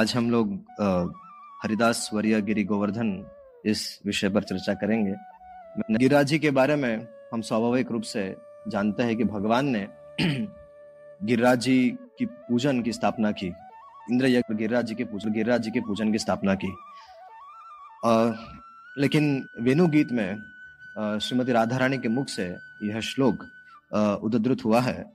आज हम लोग हरिदास वरिया गिरी गोवर्धन इस विषय पर चर्चा करेंगे। गिरिराज जी के बारे में हम स्वाभाविक रूप से जानते हैं कि भगवान ने गिरिराज जी की पूजन की स्थापना की। इंद्र यज्ञ गिरिराज जी के पूजन गिरिराज जी के पूजन की स्थापना की। आ, लेकिन वेणु गीत में श्रीमती राधा रानी के मुख से यह श्लोक उद्धृत हुआ है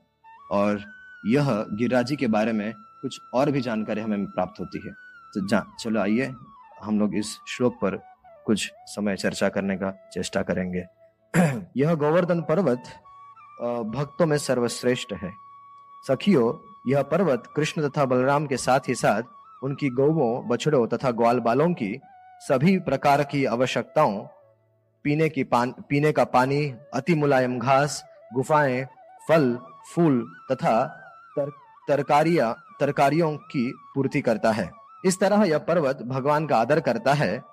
और यह गिरिराज जी के बारे में कुछ और भी जानकारी हमें प्राप्त होती है। तो जा चलो आइए। हम लोग इस श्लोक पर कुछ समय चर्चा करने का चेष्टा करेंगे। यह गोवर्धन पर्वत भक्तों में सर्वश्रेष्ठ है। सखियों यह पर्वत कृष्ण तथा बलराम के साथ ही साथ उनकी गौवों बछड़ों तथा ग्वाल बालों की सभी प्रकार की आवश्यकताओं पीने की पान पीने का पानी अति मुलायम घास गुफाएँ फल फूल तथा तर, तरकारियाँ तरकारियों की पूर्ति करता है। इस तरह यह पर्वत भगवान का आदर करता है।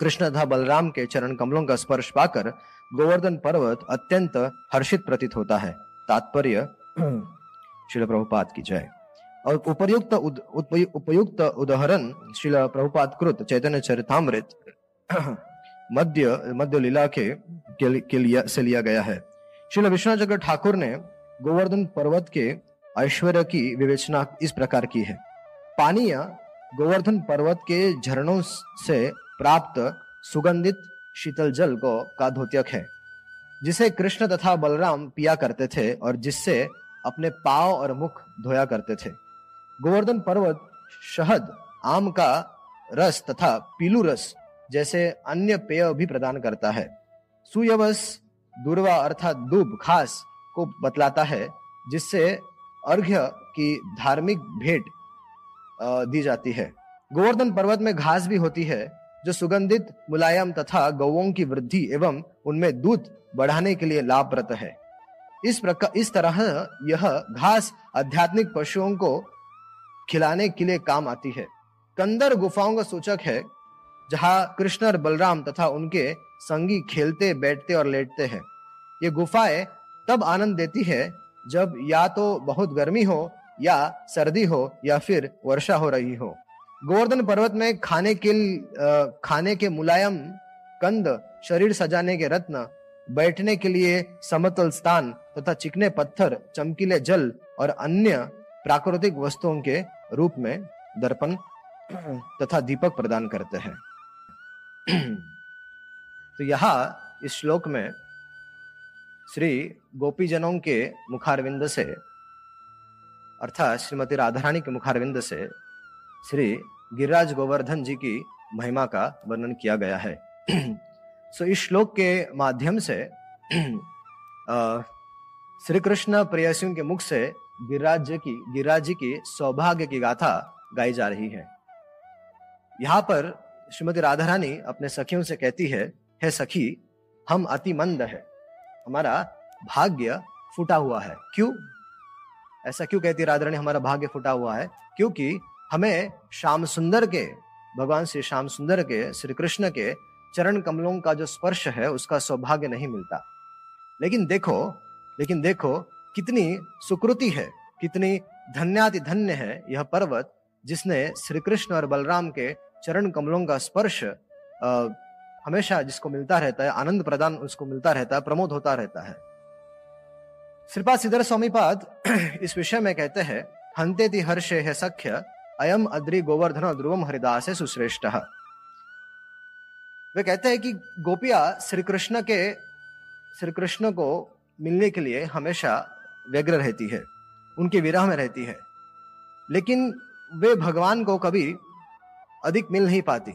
कृष्ण तथा बलराम के चरण कमलों का स्पर्श पाकर गोवर्धन पर्वत अत्यंत हर्षित प्रतीत होता है। तात्पर्य शिल प्रभुपाद की जय। और उपयुक्त उपयुक्त उदाहरण शिल प्रभुपाद कृत चैतन्य चरितमृत मध्य मध्य लीला के, के, के लिया से लिया गया है। शिल विश्वनाथ जगत ठाकुर ने गोवर्धन पर्वत के ऐश्वर्य की विवेचना इस प्रकार की है। पानीय गोवर्धन पर्वत के झरनों से प्राप्त सुगंधित शीतल जल को का धोत्यक है, जिसे कृष्ण तथा बलराम पिया करते थे और जिससे अपने पाव और मुख धोया करते थे। गोवर्धन पर्वत शहद, आम का रस तथा पीलू रस जैसे अन्य पेय भी प्रदान करता है। सुयवस दुर्वा अर्थात दूब खास को बतलाता है, जिससे अर्घ्य की धार्मिक भेंट दी जाती है। गोवर्धन पर्वत में घास भी होती है, जो सुगंधित मुलायम तथा गौओं की वृद्धि एवं उनमें दूध बढ़ाने के लिए लाभप्रद है। इस प्रकार इस तरह यह घास आध्यात्मिक पशुओं को खिलाने के लिए काम आती है। कंदर गुफाओं का सूचक है, जहाँ कृष्ण और बलराम तथा उनके संगी खेलते, बैठते और लेटते हैं। ये गुफाएँ तब आनंद देती है जब या तो बहुत गर्मी हो, या सर्दी हो, या फिर वर्षा हो रही हो। गोवर्धन पर्वत में खाने के खाने के मुलायम कंद, शरीर सजाने के रत्न, बैठने के लिए समतल स्थान तथा चिकने पत्थर, चमकीले जल और अन्य प्राकृतिक वस्तुओं के रूप में दर्पण तथा दीपक प्रदान करते हैं। तो यहाँ इस श्लोक में श्री गोपीजनों के मुखारविंद से, अर्थात श्रीमती राधारानी के मुखारविंद से, श्री गिरिराज गोवर्धन जी की महिमा का वर्णन किया गया है। सो इस श्लोक के माध्यम से श्री कृष्ण प्रेयसियों के मुख से गिरिराज जी की, गिरिराज जी की सौभाग्य की गाथा गाई जा रही है। यहाँ पर श्रीमती राधा रानी अपने सखियों से कहती है, हे सखी, हम अति मंद है। हमारा भाग्य फूटा हुआ है। क्यों? ऐसा क्यों कहती राधा हमारा भाग्य फूटा हुआ है? क्योंकि हमें श्याम सुंदर के, भगवान श्री श्याम सुंदर के, श्री कृष्ण के चरण कमलों का जो स्पर्श है, उसका सौभाग्य नहीं मिलता। लेकिन देखो लेकिन देखो कितनी सुकृति है, कितनी धन्याति धन्य है यह पर्वत, जिसने श्री कृष्ण और बलराम के चरण कमलों का स्पर्श हमेशा जिसको मिलता रहता है, आनंद प्रदान उसको मिलता रहता है, प्रमोद होता रहता है। श्रीपाद सिद्धर स्वामीपाद इस विषय में कहते हैं, हंते ति हर्षे है सख्य, अयम अद्रि गोवर्धन ध्रुवम हरिदास है सुश्रेष्ठ। वे कहते हैं कि गोपिया श्री कृष्ण के श्री कृष्ण को मिलने के लिए हमेशा व्यग्र रहती है, उनके विरह में रहती है, लेकिन वे भगवान को कभी अधिक मिल नहीं पाती।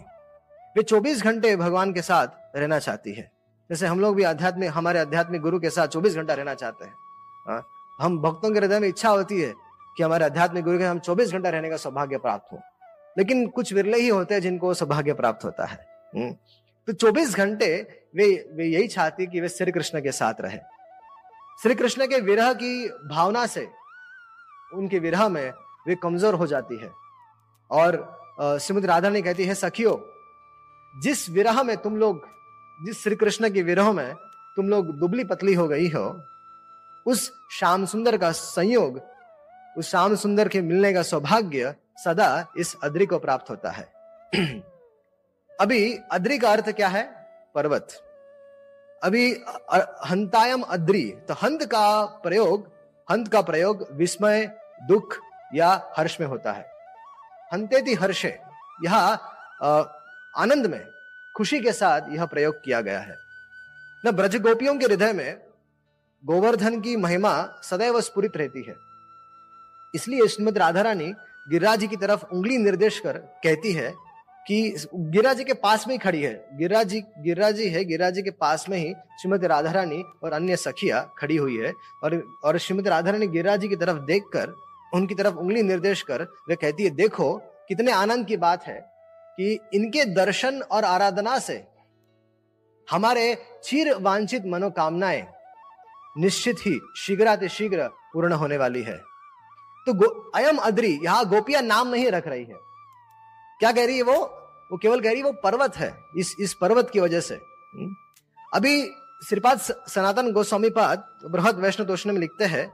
वे 24 घंटे भगवान के साथ रहना चाहती है। जैसे हम लोग भी आध्यात्मिक हमारे आध्यात्मिक गुरु के साथ 24 घंटा रहना चाहते हैं। हाँ, हम भक्तों के हृदय में इच्छा होती है कि हमारे आध्यात्मिक गुरु के हम 24 घंटा रहने का सौभाग्य प्राप्त हो। लेकिन कुछ विरले ही होते हैं जिनको सौभाग्य प्राप्त होता है। हम्म, तो 24 घंटे वे वे यही चाहती कि वे श्री कृष्ण के साथ रहे। श्री कृष्ण के विरह की भावना से उनके विरह में वे कमज़ोर हो जाती है। और श्रीमती राधा ने कहती है सखियो जिस विरह में तुम लोग, जिस श्री कृष्ण के विरह में तुम लोग दुबली पतली हो गई हो, उस श्याम सुंदर का संयोग, उस श्याम सुंदर के मिलने का सौभाग्य सदा इस अद्रि को प्राप्त होता है। अभी अद्रि का अर्थ क्या है? पर्वत। अभी हंतायम अद्रि तो हंत का प्रयोग, हंत का प्रयोग विस्मय, दुख या हर्ष में होता है। हंतेति हर्षे, यह आनंद में, खुशी के साथ यह प्रयोग किया गया है। न ब्रज गोपियों के हृदय में गोवर्धन की महिमा सदैव स्फुरित रहती है। इसलिए श्रीमद राधा रानी गिरिराज जी की तरफ़ उंगली निर्देश कर कहती है कि गिरिराज जी के पास में ही खड़ी है। गिरिराज जी गिरिराज जी है, गिरिराज जी के पास में ही श्रीमती राधा रानी और अन्य सखिया खड़ी हुई है और और श्रीमती राधा रानी गिरिराज जी की तरफ़ देखकर, उनकी तरफ़ उंगली निर्देश कर, वे कहती है, देखो, कितने आनंद की बात है। कि इनके दर्शन और आराधना से हमारे चीर वांछित मनोकामनाएँ निश्चित ही शीघ्र शीघ्र पूर्ण होने वाली है। तो अयम अद्री, यहाँ गोपिया नाम नहीं रख रही है। क्या कह रही है वो? वो केवल कह रही है वो पर्वत है, इस इस पर्वत की वजह से। हम्म? अभी श्रीपाद सनातन गोस्वामी पाद बृहद वैष्णव तोषण में लिखते हैं,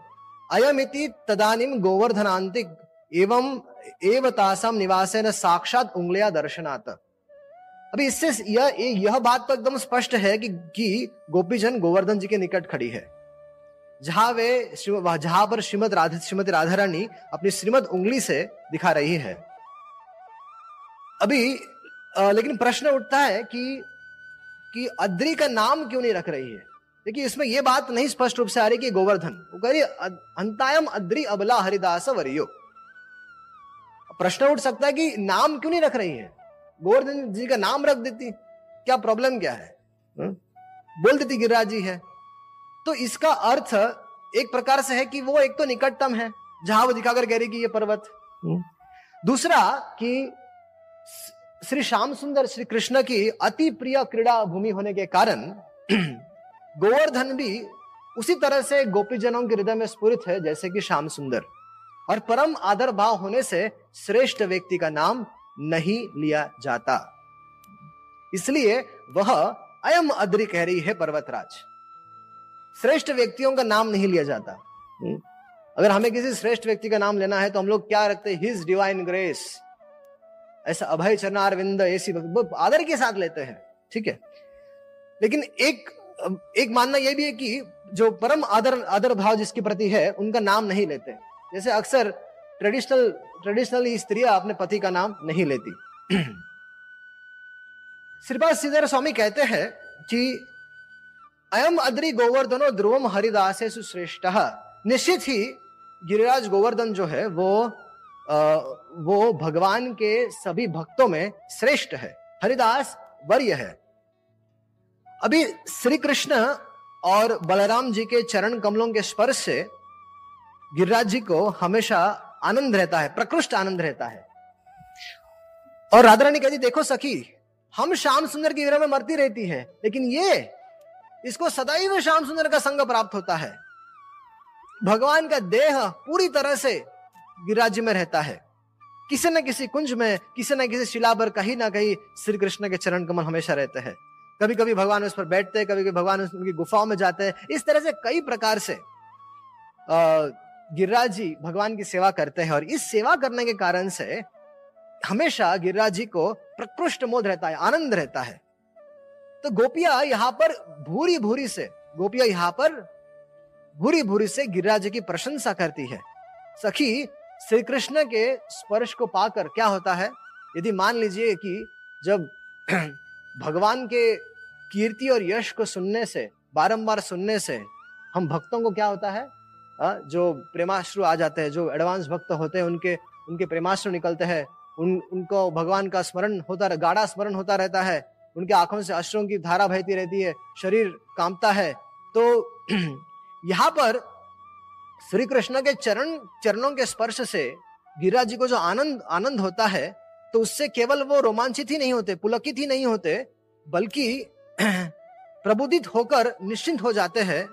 अयमिति तदानिम गोवर्धनांतिक एवं एवतासम निवासे न साक्षात उंगलिया दर्शनात्। अभी इससे यह यह बात तो एकदम स्पष्ट है कि, कि गोपीजन गोवर्धन जी के निकट खड़ी है। जहाँ वे जहाँ पर श्रीमद राधा श्रीमती राधा रानी अपनी श्रीमद उंगली से दिखा रही है। अभी आ, लेकिन प्रश्न उठता है कि कि अद्री का नाम क्यों नहीं रख रही है? देखिए इसमें यह बात नहीं स्पष्ट रूप से आ रही कि गोवर्धन वो कह रही अंतायम अद्री अबला हरिदास वरियो। प्रश्न उठ सकता है कि नाम क्यों नहीं रख रही है गोवर्धन जी का नाम रख देती क्या प्रॉब्लम क्या है? हम्म? बोल देती गिरिराज जी है तो इसका अर्थ एक प्रकार से है कि वो एक तो निकटतम है, जहाँ वो दिखाकर कह रही कि ये पर्वत हम्म? दूसरा कि श्री श्याम सुंदर श्री कृष्ण की अति प्रिय क्रीड़ा भूमि होने के कारण गोवर्धन भी उसी तरह से गोपीजनों के हृदय में स्फुरित है, जैसे कि श्याम सुंदर और परम आदर भाव होने से श्रेष्ठ व्यक्ति का नाम नहीं लिया जाता। इसलिए वह अयम अद्री कह रही है पर्वतराज। श्रेष्ठ व्यक्तियों का नाम नहीं लिया जाता। हम्म। अगर हमें किसी श्रेष्ठ व्यक्ति का नाम लेना है तो हम लोग क्या रखते हैं? हिज डिवाइन ग्रेस ऐसा अभय चरणार विंद ऐसी आदर के साथ लेते हैं। ठीक है? लेकिन एक एक मानना यह भी है कि जो परम आदर आदर भाव जिसके प्रति है, उनका नाम नहीं लेते। जैसे अक्सर ट्रेडिशनल ट्रेडिशनली स्त्रियाँ अपने पति का नाम नहीं लेती। श्रीपाद सिद्धर स्वामी कहते हैं कि अयम अद्रि गोवर्धनो ध्रुवम हरिदास सुश्रेष्ठ। निश्चित ही गिरिराज गोवर्धन जो है वो आ, वो भगवान के सभी भक्तों में श्रेष्ठ है। हरिदास वर्य है। अभी श्री कृष्ण और बलराम जी के चरण कमलों के स्पर्श से गिरिराज जी को हमेशा आनंद रहता है, प्रकृष्ट आनंद रहता है। और राधा रानी कहती, देखो सखी, हम श्याम सुंदर की विरह में मरती रहती है, लेकिन ये, इसको सदैव श्याम सुंदर का संग प्राप्त होता है। भगवान का देह पूरी तरह से गिरिराज में रहता है। किसी न किसी कुंज में, किसी न किसी शिला पर कहीं ना कहीं श्री कृष्ण के चरण कमल हमेशा रहते हैं। कभी कभी भगवान उस पर बैठते हैं कभी कभी भगवान उनकी गुफाओं में जाते हैं। इस तरह से कई प्रकार से गिरिराज जी भगवान की सेवा करते हैं और इस सेवा करने के कारण से हमेशा गिरिराज जी को प्रकृष्ट मोद रहता है, आनंद रहता है। तो गोपिया यहाँ पर भूरी भूरी से, गोपिया यहाँ पर भूरी भूरी से गिरिराज की प्रशंसा करती है। सखी श्री कृष्ण के स्पर्श को पाकर क्या होता है? यदि मान लीजिए कि जब भगवान के कीर्ति और यश को सुनने से, बारंबार सुनने से हम भक्तों को क्या होता है? जो प्रेमाश्रु आ जाते हैं, जो एडवांस भक्त होते हैं, उनके उनके प्रेमाश्रु निकलते हैं, उन, उनको भगवान का स्मरण होता गाढ़ा स्मरण होता रहता है, उनके आँखों से अश्रों की धारा बहती रहती है, शरीर कांपता है तो यहाँ पर श्री कृष्ण के चरण, चरणों के स्पर्श से गिरा जी को जो आनंद आनंद होता है तो उससे केवल वो रोमांचित ही नहीं होते, पुलकित ही नहीं होते, बल्कि प्रबुदित होकर निश्चिंत हो जाते हैं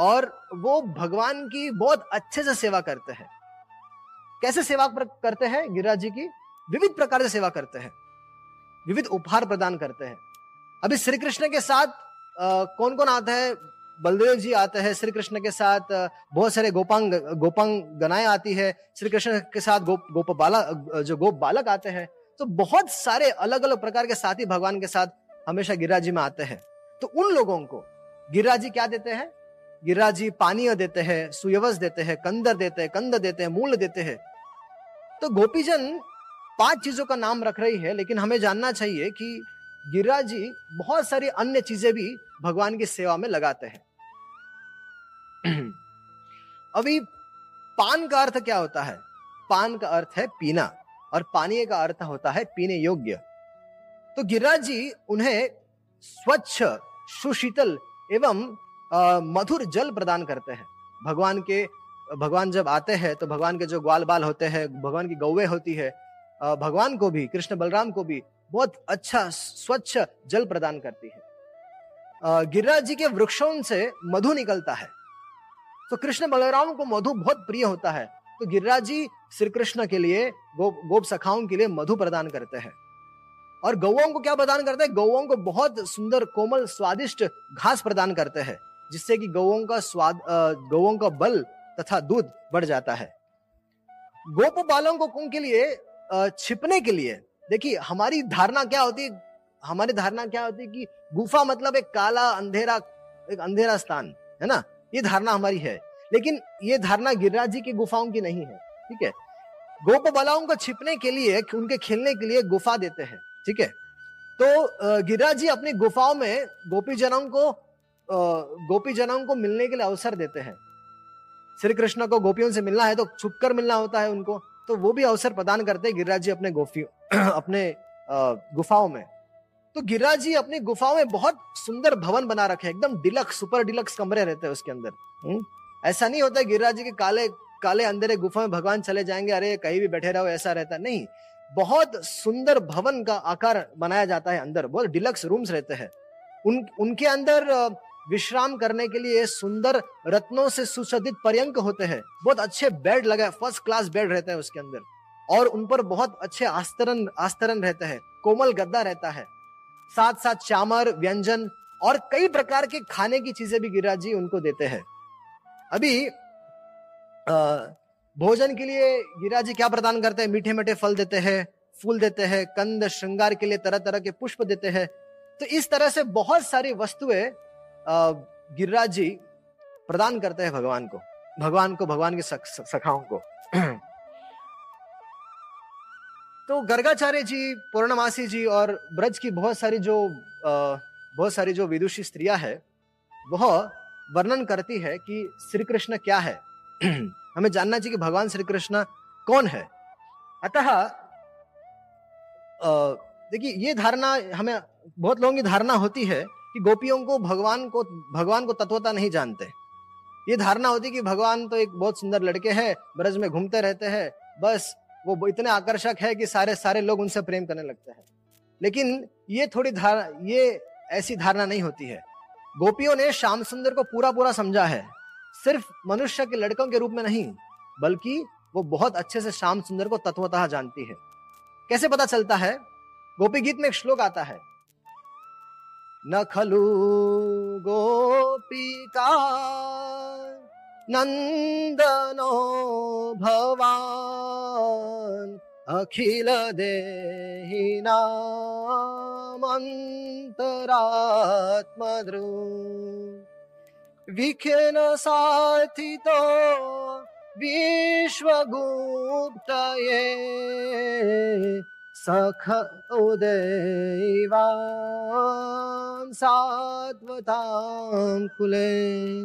और वो भगवान की बहुत अच्छे से सेवा करते हैं। कैसे सेवा करते हैं गिरिराज जी की? विविध प्रकार से सेवा करते हैं। विविध उपहार प्रदान करते हैं। अभी श्री कृष्ण के साथ आ, कौन कौन आता है? बलदेव जी आते हैं श्री कृष्ण के साथ बहुत सारे गोपांग गोपांग गनाएँ आती है। श्री कृष्ण के साथ गोप गोप बालक जो गोप बालक आते हैं। तो बहुत सारे अलग अलग प्रकार के साथी भगवान के साथ हमेशा गिरिराज जी में आते हैं। तो उन लोगों को गिरिराज जी क्या देते हैं? गिरिराज जी पानीय देते हैं, सुयवस देते हैं, कंदर देते हैं, कंद देते हैं, मूल देते हैं। तो गोपीजन पाँच चीज़ों का नाम रख रही है, लेकिन हमें जानना चाहिए कि गिरिराज जी बहुत सारी अन्य चीज़ें भी भगवान की सेवा में लगाते हैं। अभी पान का अर्थ क्या होता है? पान का अर्थ है पीना, और पानी का अर्थ होता है पीने योग्य। तो गिरिराज जी उन्हें स्वच्छ, सुशीतल एवं मधुर जल प्रदान करते हैं। भगवान के, भगवान जब आते हैं तो भगवान के जो ग्वाल बाल होते हैं, भगवान की गौवे होती है भगवान को भी, कृष्ण बलराम को भी बहुत अच्छा स्वच्छ जल प्रदान करती है। गिरिराज जी के वृक्षों से मधु निकलता है। तो कृष्ण बलराम को मधु बहुत प्रिय होता है। तो गिरिराज जी श्री कृष्ण के लिए, गो, गोप सखाओं के लिए मधु प्रदान करते हैं। और गौओं को क्या प्रदान करते हैं? गौओं को बहुत सुंदर, कोमल, स्वादिष्ट घास प्रदान करते हैं। जिससे कि गौओं का स्वाद गौओं का बल तथा दूध बढ़ जाता है। गोप बालों को कुंभ के लिए छिपने के लिए, देखिए, हमारी धारणा क्या होती है हमारी धारणा क्या होती है कि गुफा मतलब एक काला अंधेरा, एक अंधेरा स्थान, है ना? ये धारणा हमारी है। लेकिन ये धारणा गिरिराज जी की गुफाओं की नहीं है, ठीक है? गोप बालाओं को छिपने के लिए, उनके खेलने के लिए गुफा देते हैं, ठीक है? तो गिरिराज जी अपनी गुफाओं में गोपी जनों को गोपी जनों को मिलने के लिए अवसर देते हैं। श्री कृष्ण को गोपियों से मिलना है तो छुपकर मिलना होता है उनको तो वो भी अवसर प्रदान करते हैं गिरिराज जी अपने गोफियों अपने गुफाओं में। तो गिरिराज जी अपनी गुफाओं में बहुत सुंदर भवन बना रखे एकदम डिलक्स, सुपर डिलक्स कमरे रहते हैं उसके अंदर। हम्म? ऐसा नहीं होता गिरिराज जी के काले काले अंधेरे गुफा में भगवान चले जाएँगे, अरे कहीं भी बैठे रहो, ऐसा रहता नहीं, बहुत सुंदर भवन का आकार बनाया जाता है अंदर, बहुत डिलक्स रूम्स रहते हैं। उन, उनके अंदर विश्राम करने के लिए सुंदर रत्नों से सुसज्जित पर्यंक होते हैं। बहुत अच्छे बेड लगे फ़र्स्ट क्लास बेड रहते हैं उसके अंदर। और उन पर बहुत अच्छे आस्तरण आस्तरण रहते हैं, कोमल गद्दा रहता है। साथ साथ चामर, व्यंजन और कई प्रकार के खाने की चीज़ें भी गिरिराज जी उनको देते हैं। अभी भोजन के लिए गिरिराज जी क्या प्रदान करते हैं? मीठे मीठे फल देते हैं, फूल देते हैं, कंद, श्रृंगार के लिए तरह तरह के पुष्प देते हैं। तो इस तरह से बहुत सारी वस्तुएँ गिरिराज जी प्रदान करते हैं भगवान को भगवान को, भगवान के सखाओं को। तो गर्गाचार्य जी, पूर्णमासी जी और ब्रज की बहुत सारी जो बहुत सारी जो विदुषी स्त्रियाँ है, वह वर्णन करती है कि श्री कृष्ण क्या है। हमें जानना चाहिए कि भगवान श्री कृष्ण कौन है। अतः देखिए, ये धारणा हमें, बहुत लोगों की धारणा होती है कि गोपियों को भगवान को भगवान को तत्वता नहीं जानते। ये धारणा होती कि भगवान तो एक बहुत सुंदर लड़के हैं, ब्रज में घूमते रहते हैं, बस वो इतने आकर्षक है कि सारे सारे लोग उनसे प्रेम करने लगते हैं। लेकिन ये थोड़ी धारणा ये ऐसी धारणा नहीं होती है। गोपियों ने श्याम सुंदर को पूरा पूरा समझा है। सिर्फ़ मनुष्य के लड़कों के रूप में नहीं, बल्कि वो बहुत अच्छे से श्याम सुंदर को तत्वतः जानती है। कैसे पता चलता है? गोपी गीत में एक श्लोक आता है। न खलु गोपिका नन्दनो भवान् अखिल देहिनामन्तरात्मदृ विखेन साथितो विश्वगुप्तये सख उदैवान सात्वताम कुले।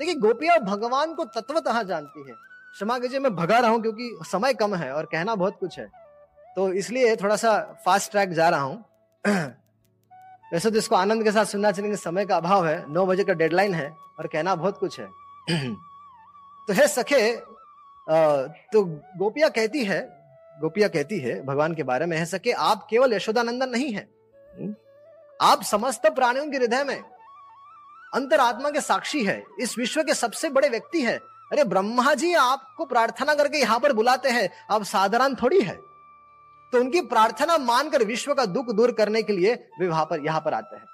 देखिए, गोपियाँ भगवान को तत्वतः जानती है? क्षमा कीजिए मैं भगा रहा हूँ क्योंकि समय कम है और कहना बहुत कुछ है। तो इसलिए थोड़ा सा फास्ट ट्रैक जा रहा हूँ। वैसे तो इसको आनंद के साथ सुनना चाहिए समय का अभाव है। नौ बजे का डेडलाइन है और कहना बहुत कुछ है। तो है सखे तो गोपिया कहती है गोपिया कहती है, भगवान के बारे में है सके, आप केवल यशोदानंदन नहीं है। हम्म? आप समस्त प्राणियों के हृदय में अंतरात्मा के साक्षी है। इस विश्व के सबसे बड़े व्यक्ति है। अरे ब्रह्मा जी, आपको प्रार्थना करके यहाँ पर बुलाते हैं। आप साधारण थोड़ी है। तो उनकी प्रार्थना मानकर विश्व का दुख दूर करने के लिए वे वहाँ पर, यहाँ पर आते हैं।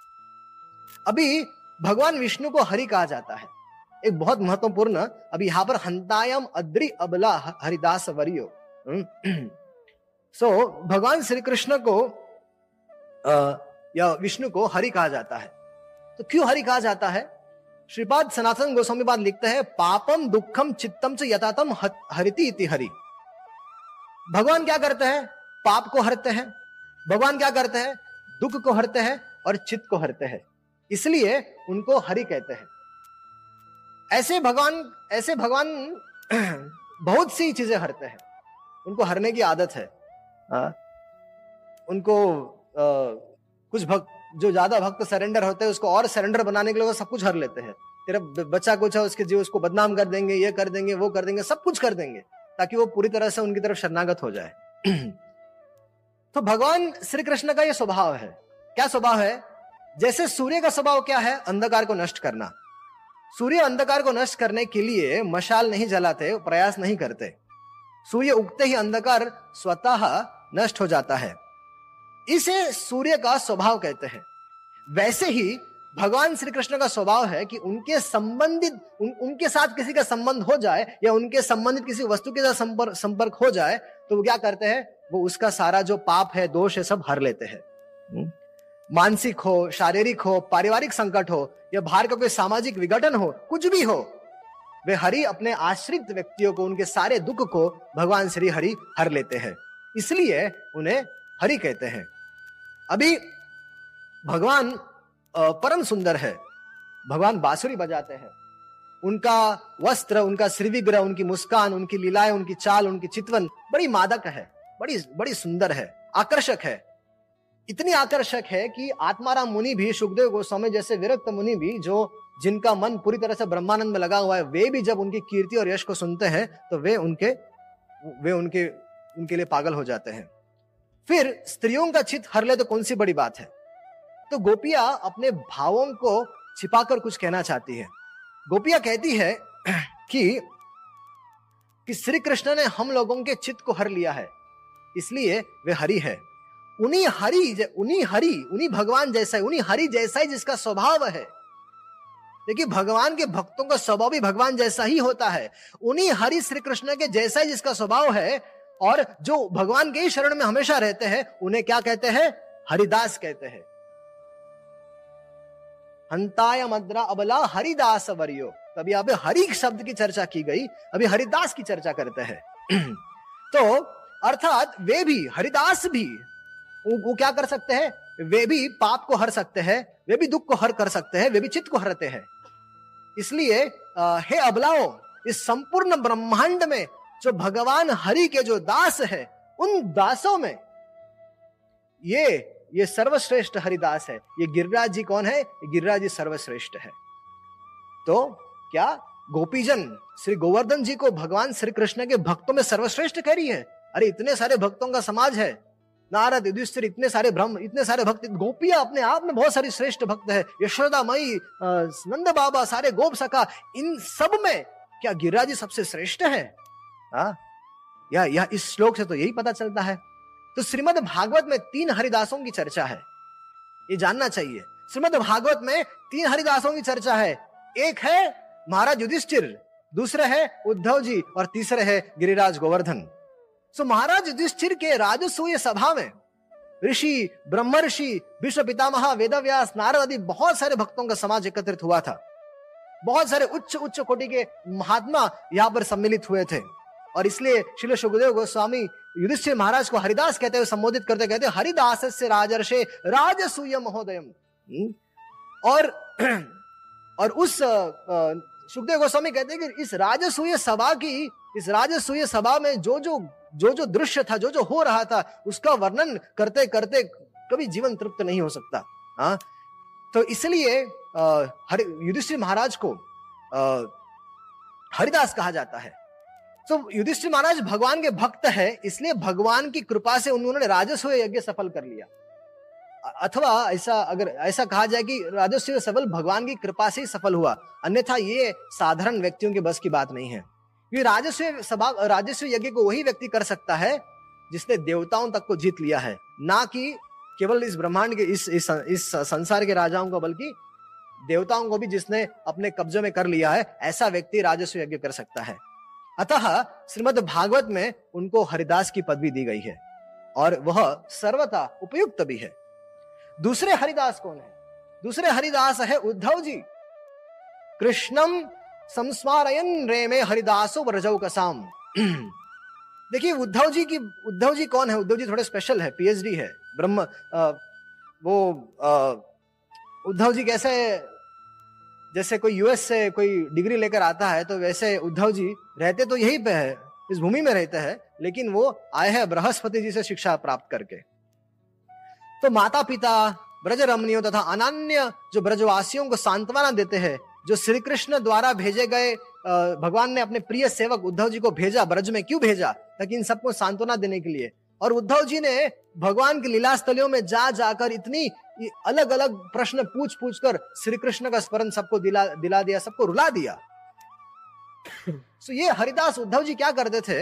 अभी भगवान विष्णु को हरि कहा जाता है। एक बहुत महत्वपूर्ण, अभी यहाँ पर हंतायम अद्रि अबला हरिदास वरियो। सो हम्म। so, भगवान श्री कृष्ण को आ, या विष्णु को हरि कहा जाता है। तो क्यों हरि कहा जाता है? श्रीपाद सनातन गोस्वामी बाद लिखते हैं पापम दुखम चित्तम से यथातम हरिति इति हरि। भगवान क्या करते हैं? पाप को हरते हैं। भगवान क्या करते हैं? दुख को हरते हैं और चित्त को हरते हैं। इसलिए उनको हरि कहते हैं। ऐसे भगवान ऐसे भगवान बहुत सी चीज़ें हरते हैं। उनको हरने की आदत है। आ, उनको आ, कुछ भक्त जो ज़्यादा भक्त सरेंडर होते हैं उसको और सरेंडर बनाने के लिए सब कुछ हर लेते हैं। तेरा बच्चा कुछ है उसके जीव उसको बदनाम कर देंगे ये कर देंगे वो कर देंगे सब कुछ कर देंगे ताकि वो पूरी तरह से उनकी तरफ़ शरणागत हो जाए। तो भगवान श्री कृष्ण का ये स्वभाव है। क्या स्वभाव है? जैसे सूर्य का स्वभाव क्या है? अंधकार को नष्ट करना। सूर्य अंधकार को नष्ट करने के लिए मशाल नहीं जलाते प्रयास नहीं करते। सूर्य उगते ही अंधकार स्वतः नष्ट हो जाता है। इसे सूर्य का स्वभाव कहते हैं। वैसे ही भगवान श्री कृष्ण का स्वभाव है कि उनके संबंधित उन, उनके साथ किसी का संबंध हो जाए या उनके संबंधित किसी वस्तु के साथ संपर्क संपर्क हो जाए तो वो क्या करते हैं? वो उसका सारा जो पाप है दोष है सब हर लेते हैं। हम्म? मानसिक हो शारीरिक हो पारिवारिक संकट हो या बाहर का कोई सामाजिक विघटन हो कुछ भी हो वे हरि अपने आश्रित व्यक्तियों को, उनके सारे दुख को भगवान श्री हरि हर लेते हैं। इसलिए उन्हें हरि कहते हैं। अभी भगवान परम सुंदर है। भगवान बांसुरी बजाते हैं। उनका वस्त्र, उनका श्रीविग्रह, उनकी मुस्कान, उनकी लीलाएँ, उनकी चाल, उनकी चितवन बड़ी मादक है, बड़ी बड़ी सुंदर है, आकर्षक है। इतनी आकर्षक है कि आत्माराम मुनि भी, सुखदेव गोस्वामी जैसे विरक्त मुनि भी, जो जिनका मन पूरी तरह से ब्रह्मानंद में लगा हुआ है, वे भी जब उनकी कीर्ति और यश को सुनते हैं तो वे उनके वे उनके उनके लिए पागल हो जाते हैं। फिर स्त्रियों का चित हर ले तो कौन सी बड़ी बात है? तो गोपिया अपने भावों को छिपाकर कुछ कहना चाहती है। गोपिया कहती है कि कि श्री कृष्ण ने हम लोगों के चित्त को हर लिया है, इसलिए वे हरि है। उन्हीं हरि उन्हीं हरि, उन्हीं भगवान जैसा है, उन्हीं हरि जैसा ही जिसका स्वभाव है। देखिए, भगवान के भक्तों का स्वभाव भी भगवान जैसा ही होता है। उन्हीं हरि श्री कृष्ण के जैसा ही जिसका स्वभाव है, और जो भगवान के ही शरण में हमेशा रहते हैं, उन्हें क्या कहते हैं? हरिदास कहते हैं। हंताय मद्रा अबला हरिदास वरियो। तभी यहाँ पे हरि शब्द की चर्चा की गई, अभी हरिदास की चर्चा करते हैं। तो अर्थात वे भी, हरिदास भी, वो क्या कर सकते हैं? वे भी पाप को हर सकते हैं, वे भी दुख को हर कर सकते हैं, वे भी चित्त को हरते हैं। इसलिए हे अबलाओ, इस संपूर्ण ब्रह्मांड में जो भगवान हरि के जो दास है, उन दासों में, ये ये सर्वश्रेष्ठ हरिदास है। ये गिरिराज जी कौन है? गिरिराज जी सर्वश्रेष्ठ है। तो क्या गोपीजन, श्री गोवर्धन जी को भगवान श्री कृष्ण के भक्तों में सर्वश्रेष्ठ कह रही है? अरे, इतने सारे भक्तों का समाज है। नारद युधिष्ठिर इतने सारे ब्रह्म इतने सारे भक्त गोपिया अपने आप में बहुत सारी श्रेष्ठ भक्त है। यशोदा मई नंद बाबा सारे गोप सखा इन सब में क्या गिरिराज जी सबसे श्रेष्ठ है? हाँ? या, या इस श्लोक से तो यही पता चलता है। तो श्रीमद भागवत में तीन हरिदासों की चर्चा है। ये जानना चाहिए। श्रीमद भागवत में तीन हरिदासों की चर्चा है। एक है महाराज युधिष्ठिर दूसरे है उद्धव जी और तीसरे है गिरिराज गोवर्धन। सो महाराज युधिष्ठिर के राजसूय सभा में, ऋषि ब्रह्म ऋषि विश्व पितामह वेदव्यास, नारद आदि बहुत सारे भक्तों का समाज एकत्रित हुआ था। बहुत सारे उच्च उच्च कोटि के महात्मा यहाँ पर सम्मिलित हुए थे। और इसलिए श्री सुखदेव गोस्वामी युधिष्ठिर महाराज को हरिदास कहते हुए संबोधित करते कहते हरिदास से राजर्षे राजसूय महोदयम। हम्म? और और उस सुखदेव गोस्वामी कहते हैं कि इस राजसूय सभा की, इस राजसूय सभा में जो जो जो जो दृश्य था जो जो हो रहा था, उसका वर्णन करते करते कभी जीवन तृप्त नहीं हो सकता। हाँ? तो इसलिए युधिष्ठिर महाराज को हरिदास कहा जाता है। तो युधिष्ठिर महाराज भगवान के भक्त है, इसलिए भगवान की कृपा से उन्होंने राजस्व यज्ञ सफल कर लिया। अथवा ऐसा, अगर ऐसा कहा जाए कि राजस्व सफल भगवान की कृपा से ही सफल हुआ। अन्यथा ये साधारण व्यक्तियों के बस की बात नहीं है। क्योंकि राजस्व सभा राजस्व यज्ञ को वही व्यक्ति कर सकता है जिसने देवताओं तक को जीत लिया है। ना कि केवल इस ब्रह्मांड के इस इस, इस संसार के राजाओं को बल्कि देवताओं को भी जिसने अपने कब्जे में कर लिया है ऐसा व्यक्ति राजस्व यज्ञ कर सकता है। अतः श्रीमद भागवत में उनको हरिदास की पदवी दी गई है और वह सर्वथा उपयुक्त भी है। दूसरे हरिदास कौन है? दूसरे हरिदास है उद्धव जी। कृष्णम संस्मारयन रे में हरिदासो व्रजौ कसाम। देखिए उद्धव जी की उद्धव जी कौन है? उद्धव जी थोड़े स्पेशल है पीएचडी है ब्रह्म आ, वो उद्धव जी कैसे जैसे कोई यूएस से कोई डिग्री लेकर आता है तो वैसे उद्धव जी रहते तो यही पे है इस भूमि में रहते हैं लेकिन वो आए हैं बृहस्पति जी से शिक्षा प्राप्त करके। तो माता पिता ब्रज रमणियों तथा अनान्य जो ब्रजवासियों को सांत्वना देते हैं जो श्री कृष्ण द्वारा भेजे गए भगवान ने अपने प्रिय सेवक उद्धव जी को भेजा ब्रज में क्यों भेजा? ताकि इन सबको सांत्वना देने के लिए। और उद्धव जी ने भगवान की लीला स्थलियों में जा जाकर इतनी अलग अलग प्रश्न पूछ पूछ कर श्री कृष्ण का स्मरण सबको दिला दिला दिया सबको रुला दिया। so ये हरिदास उद्धव जी क्या करते थे?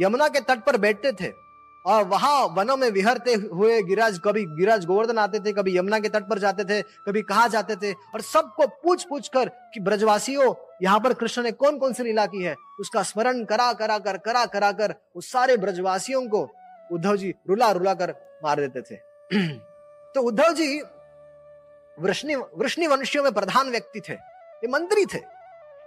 यमुना के तट पर बैठते थे। और वहाँ वनों में विहरते हुए गिराज कभी गिराज गोवर्धन आते थे, कभी यमुना के तट पर जाते थे, कभी कहा जाते थे और सबको पूछ पूछ कर कि ब्रजवासियों, यहाँ पर कृष्ण ने कौन कौन सी लीला की है? उसका स्मरण करा करा कर करा करा कर उस सारे ब्रजवासियों को उद्धव जी रुला रुला कर मार देते थे। तो उद्धव जी वृष्णि वृष्णि वंशियों में प्रधान व्यक्ति थे। ये मंत्री थे।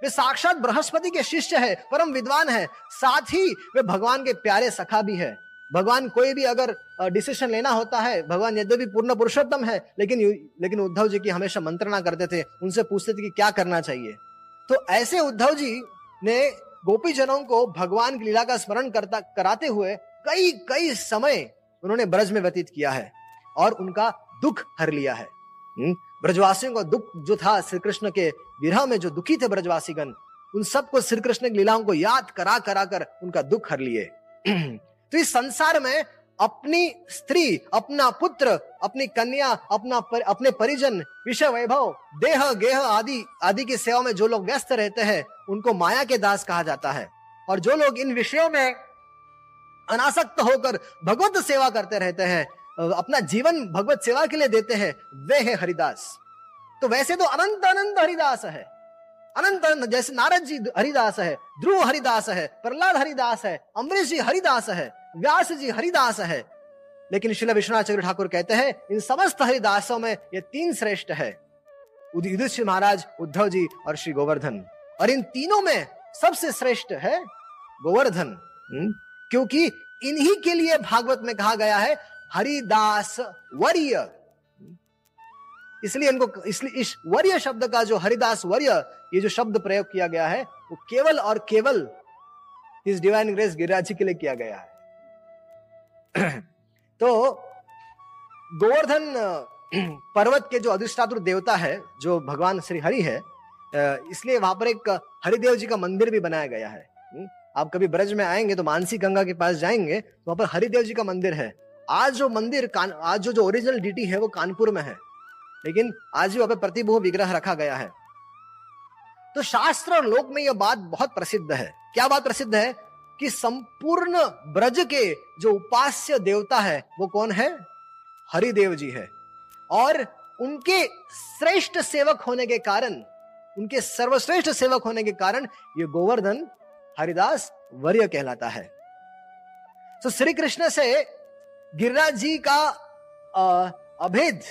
वे साक्षात बृहस्पति के शिष्य है, परम विद्वान है। साथ ही वे भगवान के प्यारे सखा भी है। भगवान कोई भी अगर डिसीज़न लेना होता है, भगवान यद्यपि पूर्ण पुरुषोत्तम है, लेकिन लेकिन उद्धव जी की हमेशा मंत्रणा करते थे, उनसे पूछते थे कि क्या करना चाहिए। तो ऐसे उद्धव जी ने गोपी जनों को भगवान की लीला का स्मरण करता, कराते हुए कई कई समय उन्होंने ब्रज में व्यतीत किया है, और उनका दुख हर लिया है। हम्म? ब्रजवासियों का दुख जो था श्री कृष्ण के विरह में जो दुखी थे ब्रजवासीगण, उन सबको श्री कृष्ण की लीलाओं को याद करा करा कर उनका दुख हर लिए। तो इस संसार में अपनी स्त्री अपना पुत्र अपनी कन्या अपना पर, अपने परिजन विषय वैभव देह गेह आदि आदि की सेवा में जो लोग व्यस्त रहते हैं उनको माया के दास कहा जाता है। और जो लोग इन विषयों में अनासक्त होकर भगवत सेवा करते रहते हैं अपना जीवन भगवत सेवा के लिए देते हैं वे है हरिदास। तो वैसे तो अनंत अनंत हरिदास है। अनंत जैसे नारद जी हरिदास है, ध्रुव हरिदास है, प्रहलाद हरिदास है, अमरीश जी हरिदास है, व्यास जी हरिदास है। लेकिन शिला विश्वनाथ चंद्र ठाकुर कहते हैं, इन समस्त हरिदासों में ये तीन श्रेष्ठ है। युधिष्ठिर महाराज, उद्धव जी और श्री गोवर्धन। और इन तीनों में सबसे श्रेष्ठ है गोवर्धन। हम्म? क्योंकि इन्हीं के लिए भागवत में कहा गया है, हरिदास वर्य। इसलिए इनको इसलिए इस वर्य शब्द का जो हरिदास वर्य ये जो शब्द प्रयोग किया गया है वो केवल और केवल इस डिवाइन ग्रेस गिरिराज के लिए किया गया है। तो गोवर्धन पर्वत के जो अधिष्ठातुर देवता है जो भगवान श्री हरि है इसलिए वहाँ पर एक हरिदेव जी का मंदिर भी बनाया गया है। हम्म, आप कभी ब्रज में आएँगे तो मानसी गंगा के पास जाएँगे तो वहाँ पर हरिदेव जी का मंदिर है। आज जो मंदिर आज जो जो ओरिजिनल डीटी है वो कानपुर में है। लेकिन आज भी वहाँ पर प्रतिभू विग्रह रखा गया है। तो शास्त्र और लोक में यह बात बहुत प्रसिद्ध है। क्या बात प्रसिद्ध है? कि संपूर्ण ब्रज के जो उपास्य देवता है, वो कौन है? हरिदेव जी है। और उनके श्रेष्ठ सेवक होने के कारण, उनके सर्वश्रेष्ठ सेवक होने के कारण ये गोवर्धन हरिदास वर्य कहलाता है। तो श्री कृष्ण से गिरिराज जी का अभेद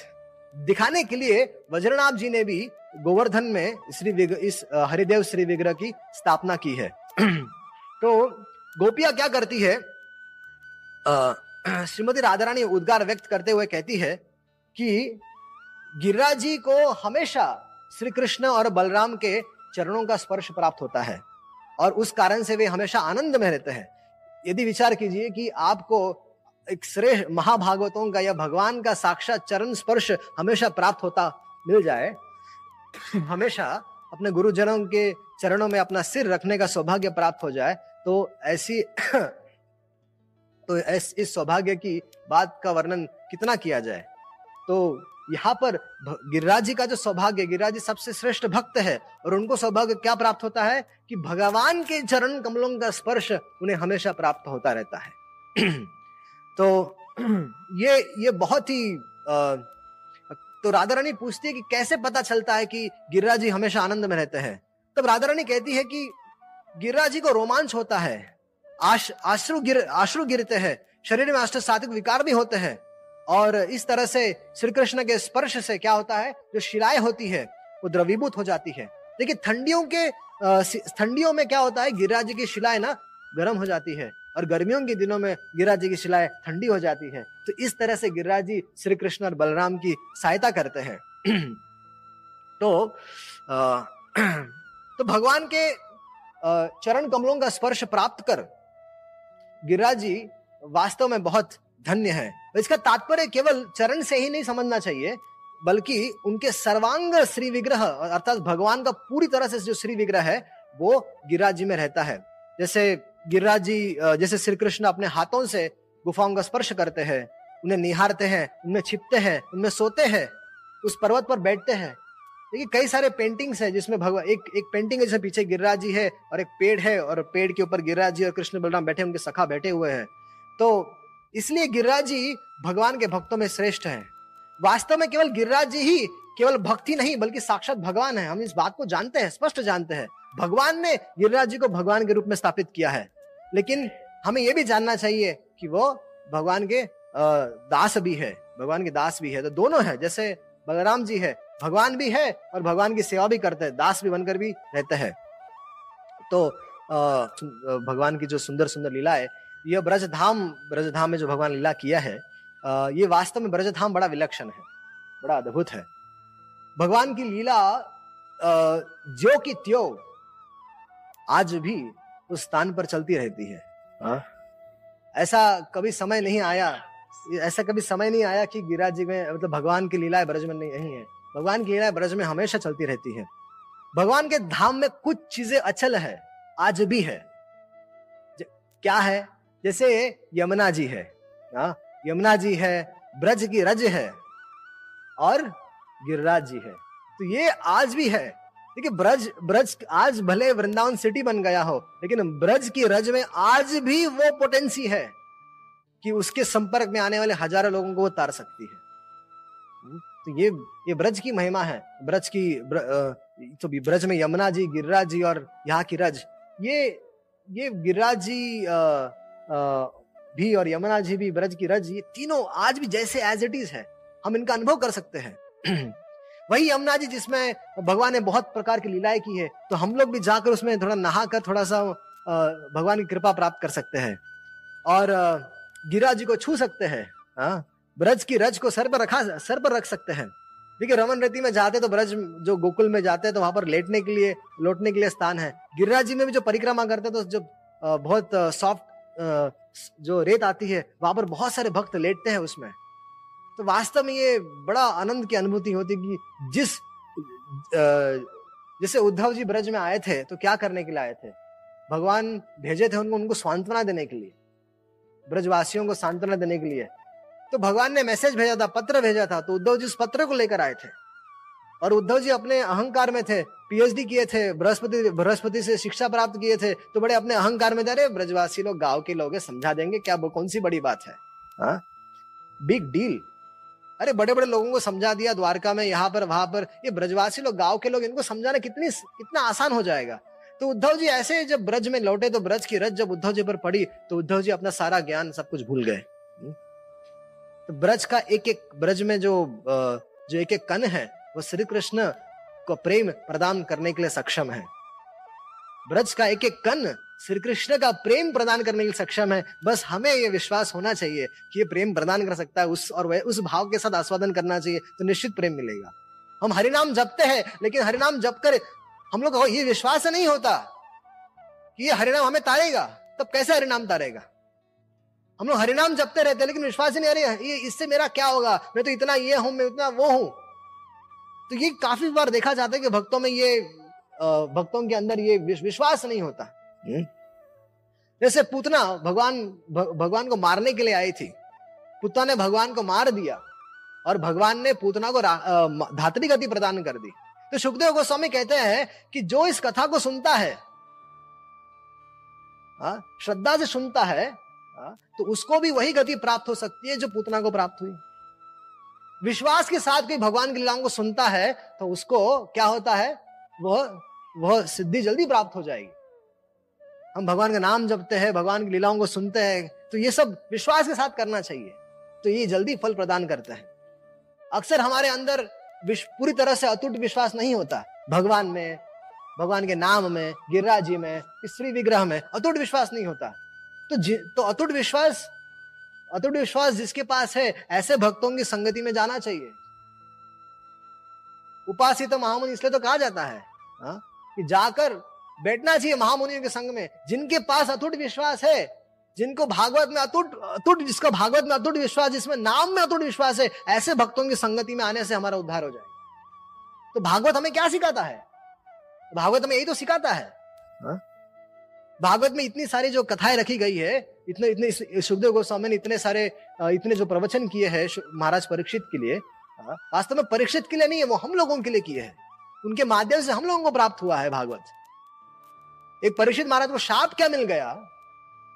दिखाने के लिए वज्रनाभ जी ने भी गोवर्धन में श्री इस हरिदेव श्री विग्रह की स्थापना की है। तो गोपिया क्या करती है? श्रीमती राधारानी उद्गार व्यक्त करते हुए कहती है कि गिरिराज जी को हमेशा श्री कृष्ण और बलराम के चरणों का स्पर्श प्राप्त होता है और उस कारण से वे हमेशा आनंद में रहते हैं। यदि विचार कीजिए कि आपको एक श्रेष्ठ महाभागवतों का या भगवान का साक्षात चरण स्पर्श हमेशा प्राप्त होता मिल जाए, हमेशा अपने गुरुजनों के चरणों में अपना सिर रखने का सौभाग्य प्राप्त हो जाए तो ऐसी तो इस सौभाग्य की बात का वर्णन कितना किया जाए? तो यहाँ पर गिरिराज जी का जो सौभाग्य, गिरिराज जी सबसे श्रेष्ठ भक्त है, और उनको सौभाग्य क्या प्राप्त होता है? कि भगवान के चरण कमलों का स्पर्श उन्हें हमेशा प्राप्त होता रहता है। तो ये ये बहुत ही तो राधा रानी पूछती है कि कैसे पता चलता है कि गिरिराज जी हमेशा आनंद में रहते हैं? तब राधा रानी कहती है कि गिरिराज जी को रोमांच होता है। आश, आश्रु गिर आश्रु गिरते हैं। शरीर में अष्ट सात्विक विकार भी होते हैं। और इस तरह से श्री कृष्ण के स्पर्श से क्या होता है? जो शिलाएँ होती है वो द्रवीभूत हो जाती है। देखिए ठंडियों के ठंडियों में क्या होता है? गिरिराज जी की शिलाएँ ना गर्म हो जाती है। और गर्मियों के दिनों में गिरिराज जी की शिलाएँ ठंडी हो जाती है। तो इस तरह से गिरिराज जी श्री कृष्ण और बलराम की सहायता करते हैं। तो आ, तो भगवान के चरण कमलों का स्पर्श प्राप्त कर गिरिराज जी वास्तव में बहुत धन्य है। इसका तात्पर्य केवल चरण से ही नहीं समझना चाहिए बल्कि उनके सर्वांग श्री विग्रह अर्थात भगवान का पूरी तरह से जो श्री विग्रह है वो गिरिराज जी में रहता है। जैसे गिरिराज जी जैसे श्री कृष्ण अपने हाथों से गुफाओं का स्पर्श करते हैं, उन्हें निहारते हैं, उनमें छिपते हैं, उनमें सोते हैं, उस पर्वत पर बैठते हैं। देखिए, कई सारे पेंटिंग्स है जिसमें भगवान एक एक पेंटिंग है जिसमें पीछे गिरिराज जी है और एक पेड़ है और पेड़ के ऊपर गिरिराज जी और कृष्ण बलराम बैठे उनके सखा बैठे हुए हैं। तो इसलिए गिरिराज जी भगवान के भक्तों में श्रेष्ठ हैं। वास्तव में केवल गिरिराज जी ही केवल भक्ति नहीं, बल्कि साक्षात भगवान है। हम इस बात को जानते हैं, स्पष्ट जानते हैं। भगवान ने गिरिराज जी को भगवान के रूप में स्थापित किया है। लेकिन हमें यह भी जानना चाहिए कि वो भगवान के दास भी है, भगवान के दास भी है तो दोनों है, जैसे बलराम जी है, भगवान भी है और भगवान की सेवा भी करते हैं, दास भी बनकर भी रहते हैं। तो भगवान की जो सुंदर सुंदर लीला है, यह ब्रजधाम ब्रजधाम में जो भगवान लीला किया है ये वास्तव में ब्रजधाम बड़ा विलक्षण है, बड़ा अद्भुत है। भगवान की लीला जो की त्यो आज भी उस स्थान पर चलती रहती है। हा? ऐसा कभी समय नहीं आया ऐसा कभी समय नहीं आया कि गिरिराज जी में मतलब भगवान की लीलाएँ ब्रज में नहीं है। भगवान की लीलाएँ ब्रज में हमेशा चलती रहती है। भगवान के धाम में कुछ चीज़ें अचल है आज भी है। क्या है? जैसे यमुना जी है हाँ यमुना जी है ब्रज की रज है और गिरिराज जी है। तो ये आज भी है। देखिए ब्रज ब्रज आज भले वृंदावन सिटी बन गया हो लेकिन ब्रज की रज में आज भी वो पोटेंसी है कि उसके संपर्क में आने वाले हज़ारों लोगों को वो तार सकती है। हम्म, तो ये ये ब्रज की महिमा है। ब्रज की ब्र, तो ब्रज में यमुना जी गिरिराज जी और यहाँ की रज ये ये गिरिराज जी भी और यमुना जी भी ब्रज की रज ये तीनों आज भी जैसे एज इट इज़ है। हम इनका अनुभव कर सकते हैं। वही यमुना जी जिसमें भगवान ने बहुत प्रकार की लीलाएँ की है तो हम लोग भी जाकर उसमें थोड़ा नहा कर थोड़ा सा भगवान की कृपा प्राप्त कर सकते हैं। और गिरा जी को छू सकते हैं हाँ ब्रज की रज को सर पर रखा, सर पर रख सकते हैं। देखिए, रमन रेती में जाते तो ब्रज जो गोकुल में जाते हैं तो वहाँ पर लेटने के लिए, लौटने के लिए स्थान है। गिरिराज जी में भी जो परिक्रमा करते हैं तो जो बहुत सॉफ्ट जो रेत आती है, वहाँ पर बहुत सारे भक्त लेटते हैं उसमें। तो वास्तव में ये बड़ा आनंद की अनुभूति होती कि जिस जैसे उद्धव जी ब्रज में आए थे तो क्या करने के लिए आए थे? भगवान भेजे थे उनको उनको सांत्वना देने के लिए। ब्रजवासियों को सांत्वना देने के लिए। तो भगवान ने मैसेज भेजा था, पत्र भेजा था तो उद्धव जी उस पत्र को लेकर आए थे। और उद्धव जी अपने अहंकार में थे पीएचडी किए थे, बृहस्पति बृहस्पति से शिक्षा प्राप्त किए थे तो बड़े अपने अहंकार में थे ब्रजवासी लोग गाँव के लोग समझा देंगे, क्या कौन सी बड़ी बात है? बिग हाँ? डील अरे बड़े बड़े लोगों को समझा दिया द्वारका में, यहाँ पर, वहाँ पर। ये ब्रजवासी लोग, गाँव के लोग, इनको समझाना कितनी कितना आसान हो जाएगा। तो उद्धव जी ऐसे जब ब्रज में लौटे तो ब्रज की रज जब उद्धव जी पर पड़ी तो उद्धव जी अपना सारा ज्ञान सब कुछ भूल गए। हम्म? तो ब्रज का एक एक ब्रज में जो जो एक एक कन है, वो श्री कृष्ण को प्रेम प्रदान करने के लिए सक्षम है। ब्रज का एक एक कन श्री कृष्ण का प्रेम प्रदान करने के सक्षम है। बस हमें यह विश्वास होना चाहिए कि ये प्रेम प्रदान कर सकता है, उस और वह, उस भाव के साथ आस्वादन करना चाहिए तो निश्चित प्रेम मिलेगा। हम हरिनाम जपते हैं, लेकिन हरिनाम जप कर हम लोग ये विश्वास नहीं होता कि ये हरिनाम हमें तारेगा। तब कैसे हरिनाम तारेगा? हम लोग हरिनाम जपते रहते लेकिन विश्वास ही नहीं अरे ये, इससे मेरा क्या होगा? मैं तो इतना ये हूँ, मैं इतना वो हूँ। तो ये काफ़ी बार देखा जाता है कि भक्तों में ये भक्तों के अंदर ये विश्वास नहीं होता। हम्म? जैसे पूतना भगवान भगवान को मारने के लिए आई थी। पुतना ने भगवान को मार दिया और भगवान ने पूतना को धात्री गति प्रदान कर दी। तो सुखदेव गोस्वामी कहते हैं कि जो इस कथा को सुनता है श्रद्धा से सुनता है हाँ, तो उसको भी वही गति प्राप्त हो सकती है जो पूतना को प्राप्त हुई। विश्वास के साथ कोई भगवान की लीलाओं को सुनता है तो उसको क्या होता है? वह वह सिद्धि जल्दी प्राप्त हो जाएगी। हम भगवान का नाम जपते हैं, भगवान की लीलाओं को सुनते हैं तो ये सब विश्वास के साथ करना चाहिए। तो ये जल्दी फल प्रदान करता है। अक्सर हमारे अंदर पूरी तरह से अतुट विश्वास नहीं होता। भगवान में, भगवान के नाम में, गिरिराज जी में, स्त्री विग्रह में अतुट विश्वास नहीं होता। तो तो अतुट विश्वास अतुट विश्वास जिसके पास है, ऐसे भक्तों की संगति में जाना चाहिए। उपासित महामुनि इसलिए तो कहा जाता है, हा? कि जाकर बैठना चाहिए महामुनियों के संग में जिनके पास अतुट विश्वास है जिनको भागवत में अतुट अतुट जिसका भागवत में अतुट विश्वास जिसमें नाम में अतुट विश्वास है ऐसे भक्तों की संगति में आने से हमारा उद्धार हो जाएगा। तो भागवत हमें क्या सिखाता है? भागवत में यही तो सिखाता है। हा? भागवत में इतनी सारी जो कथाएँ रखी गई है इतने इतने सुखदेव गोस्वामी ने इतने सारे इतने जो प्रवचन किए हैं महाराज परीक्षित के लिए वास्तव में परीक्षित के लिए नहीं है वो हम लोगों के लिए किए हैं। उनके माध्यम से हम लोगों को प्राप्त हुआ है भागवत। एक परीक्षित महाराज को शाप क्या मिल गया?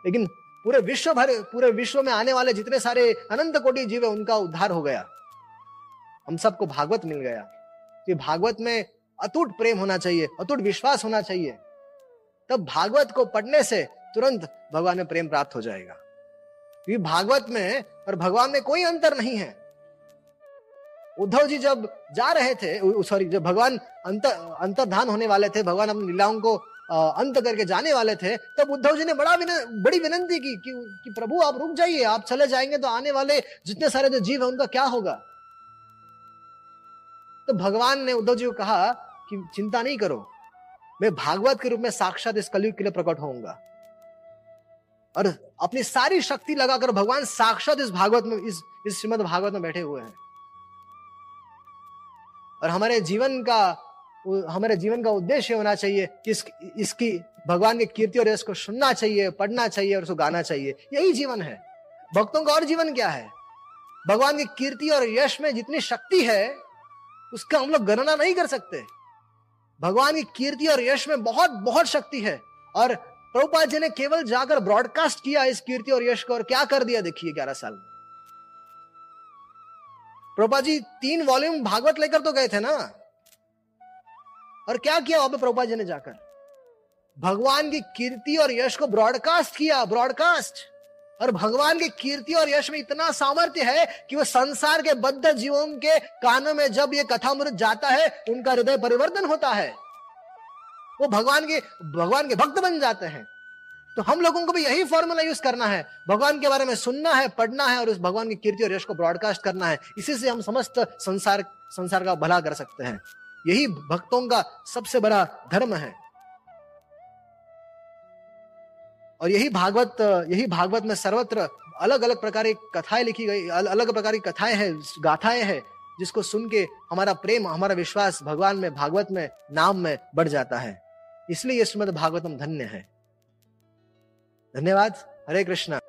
लेकिन पूरे विश्व भर, पूरे विश्व में आने वाले जितने सारे अनंत कोटि जीव है, उनका उद्धार हो गया। हम सबको भागवत मिल गया। कि भागवत में अतुट प्रेम होना चाहिए, अतुट विश्वास होना चाहिए। तब भागवत को पढ़ने से तुरंत भगवान में प्रेम प्राप्त हो जाएगा। क्योंकि भागवत में और भगवान में कोई अंतर नहीं है। उद्धव जी जब जा रहे थे सॉरी जब भगवान अंतर अंतर्धान होने वाले थे, भगवान अपनी लीलाओं को अंत करके जाने वाले थे तब उद्धव जी ने बड़ा विन, बड़ी विनंती की कि, कि प्रभु आप रुक जाइए आप चले जाएँगे तो आने वाले जितने सारे जो जीव है उनका क्या होगा? तो भगवान ने उद्धव जी को कहा कि चिंता नहीं करो मैं भागवत के रूप में साक्षात इस कलयुग के लिए प्रकट होऊँगा। और अपनी सारी शक्ति लगाकर भगवान साक्षात इस भागवत में इस इस श्रीमद भागवत में बैठे हुए हैं। और हमारे जीवन का हमारे जीवन का उद्देश्य होना चाहिए कि इस, इसकी भगवान की कीर्ति और यश को सुनना चाहिए पढ़ना चाहिए और उसको गाना चाहिए। यही जीवन है। भक्तों का और जीवन क्या है? भगवान की कीर्ति और यश में जितनी शक्ति है उसका हम लोग गणना नहीं कर सकते। भगवान की कीर्ति और यश में बहुत बहुत शक्ति है। और प्रभुपाद जी ने केवल जाकर ब्रॉडकास्ट किया इस कीर्ति और यश को और क्या कर दिया देखिए ग्यारह साल में। प्रभुपा जी तीन वॉल्यूम भागवत लेकर तो गए थे ना? और क्या किया वहाँ पे प्रभुपा जी ने जाकर? भगवान की कीर्ति और यश को ब्रॉडकास्ट किया ब्रॉडकास्ट और भगवान की कीर्ति और यश में इतना सामर्थ्य है कि वो संसार के बद्ध जीवों के कानों में जब ये कथामृत जाता है, उनका हृदय परिवर्तन होता है। वो भगवान के भगवान के भक्त बन जाते हैं। तो हम लोगों को भी यही फॉर्मूला यूज़ करना है। भगवान के बारे में सुनना है, पढ़ना है और उस भगवान की कीर्ति और यश को ब्रॉडकास्ट करना है। इसी से हम समस्त संसार संसार का भला कर सकते हैं। यही भक्तों का सबसे बड़ा धर्म है। और यही भागवत यही भागवत में सर्वत्र अलग अलग प्रकार की कथाएँ लिखी गई अलग प्रकार की कथाएँ हैं, गाथाएँ हैं, जिसको सुन के हमारा प्रेम, हमारा विश्वास भगवान में, भागवत में, नाम में बढ़ जाता है। इसलिए ये श्रीमद भागवतम धन्य है। धन्यवाद। हरे कृष्णा।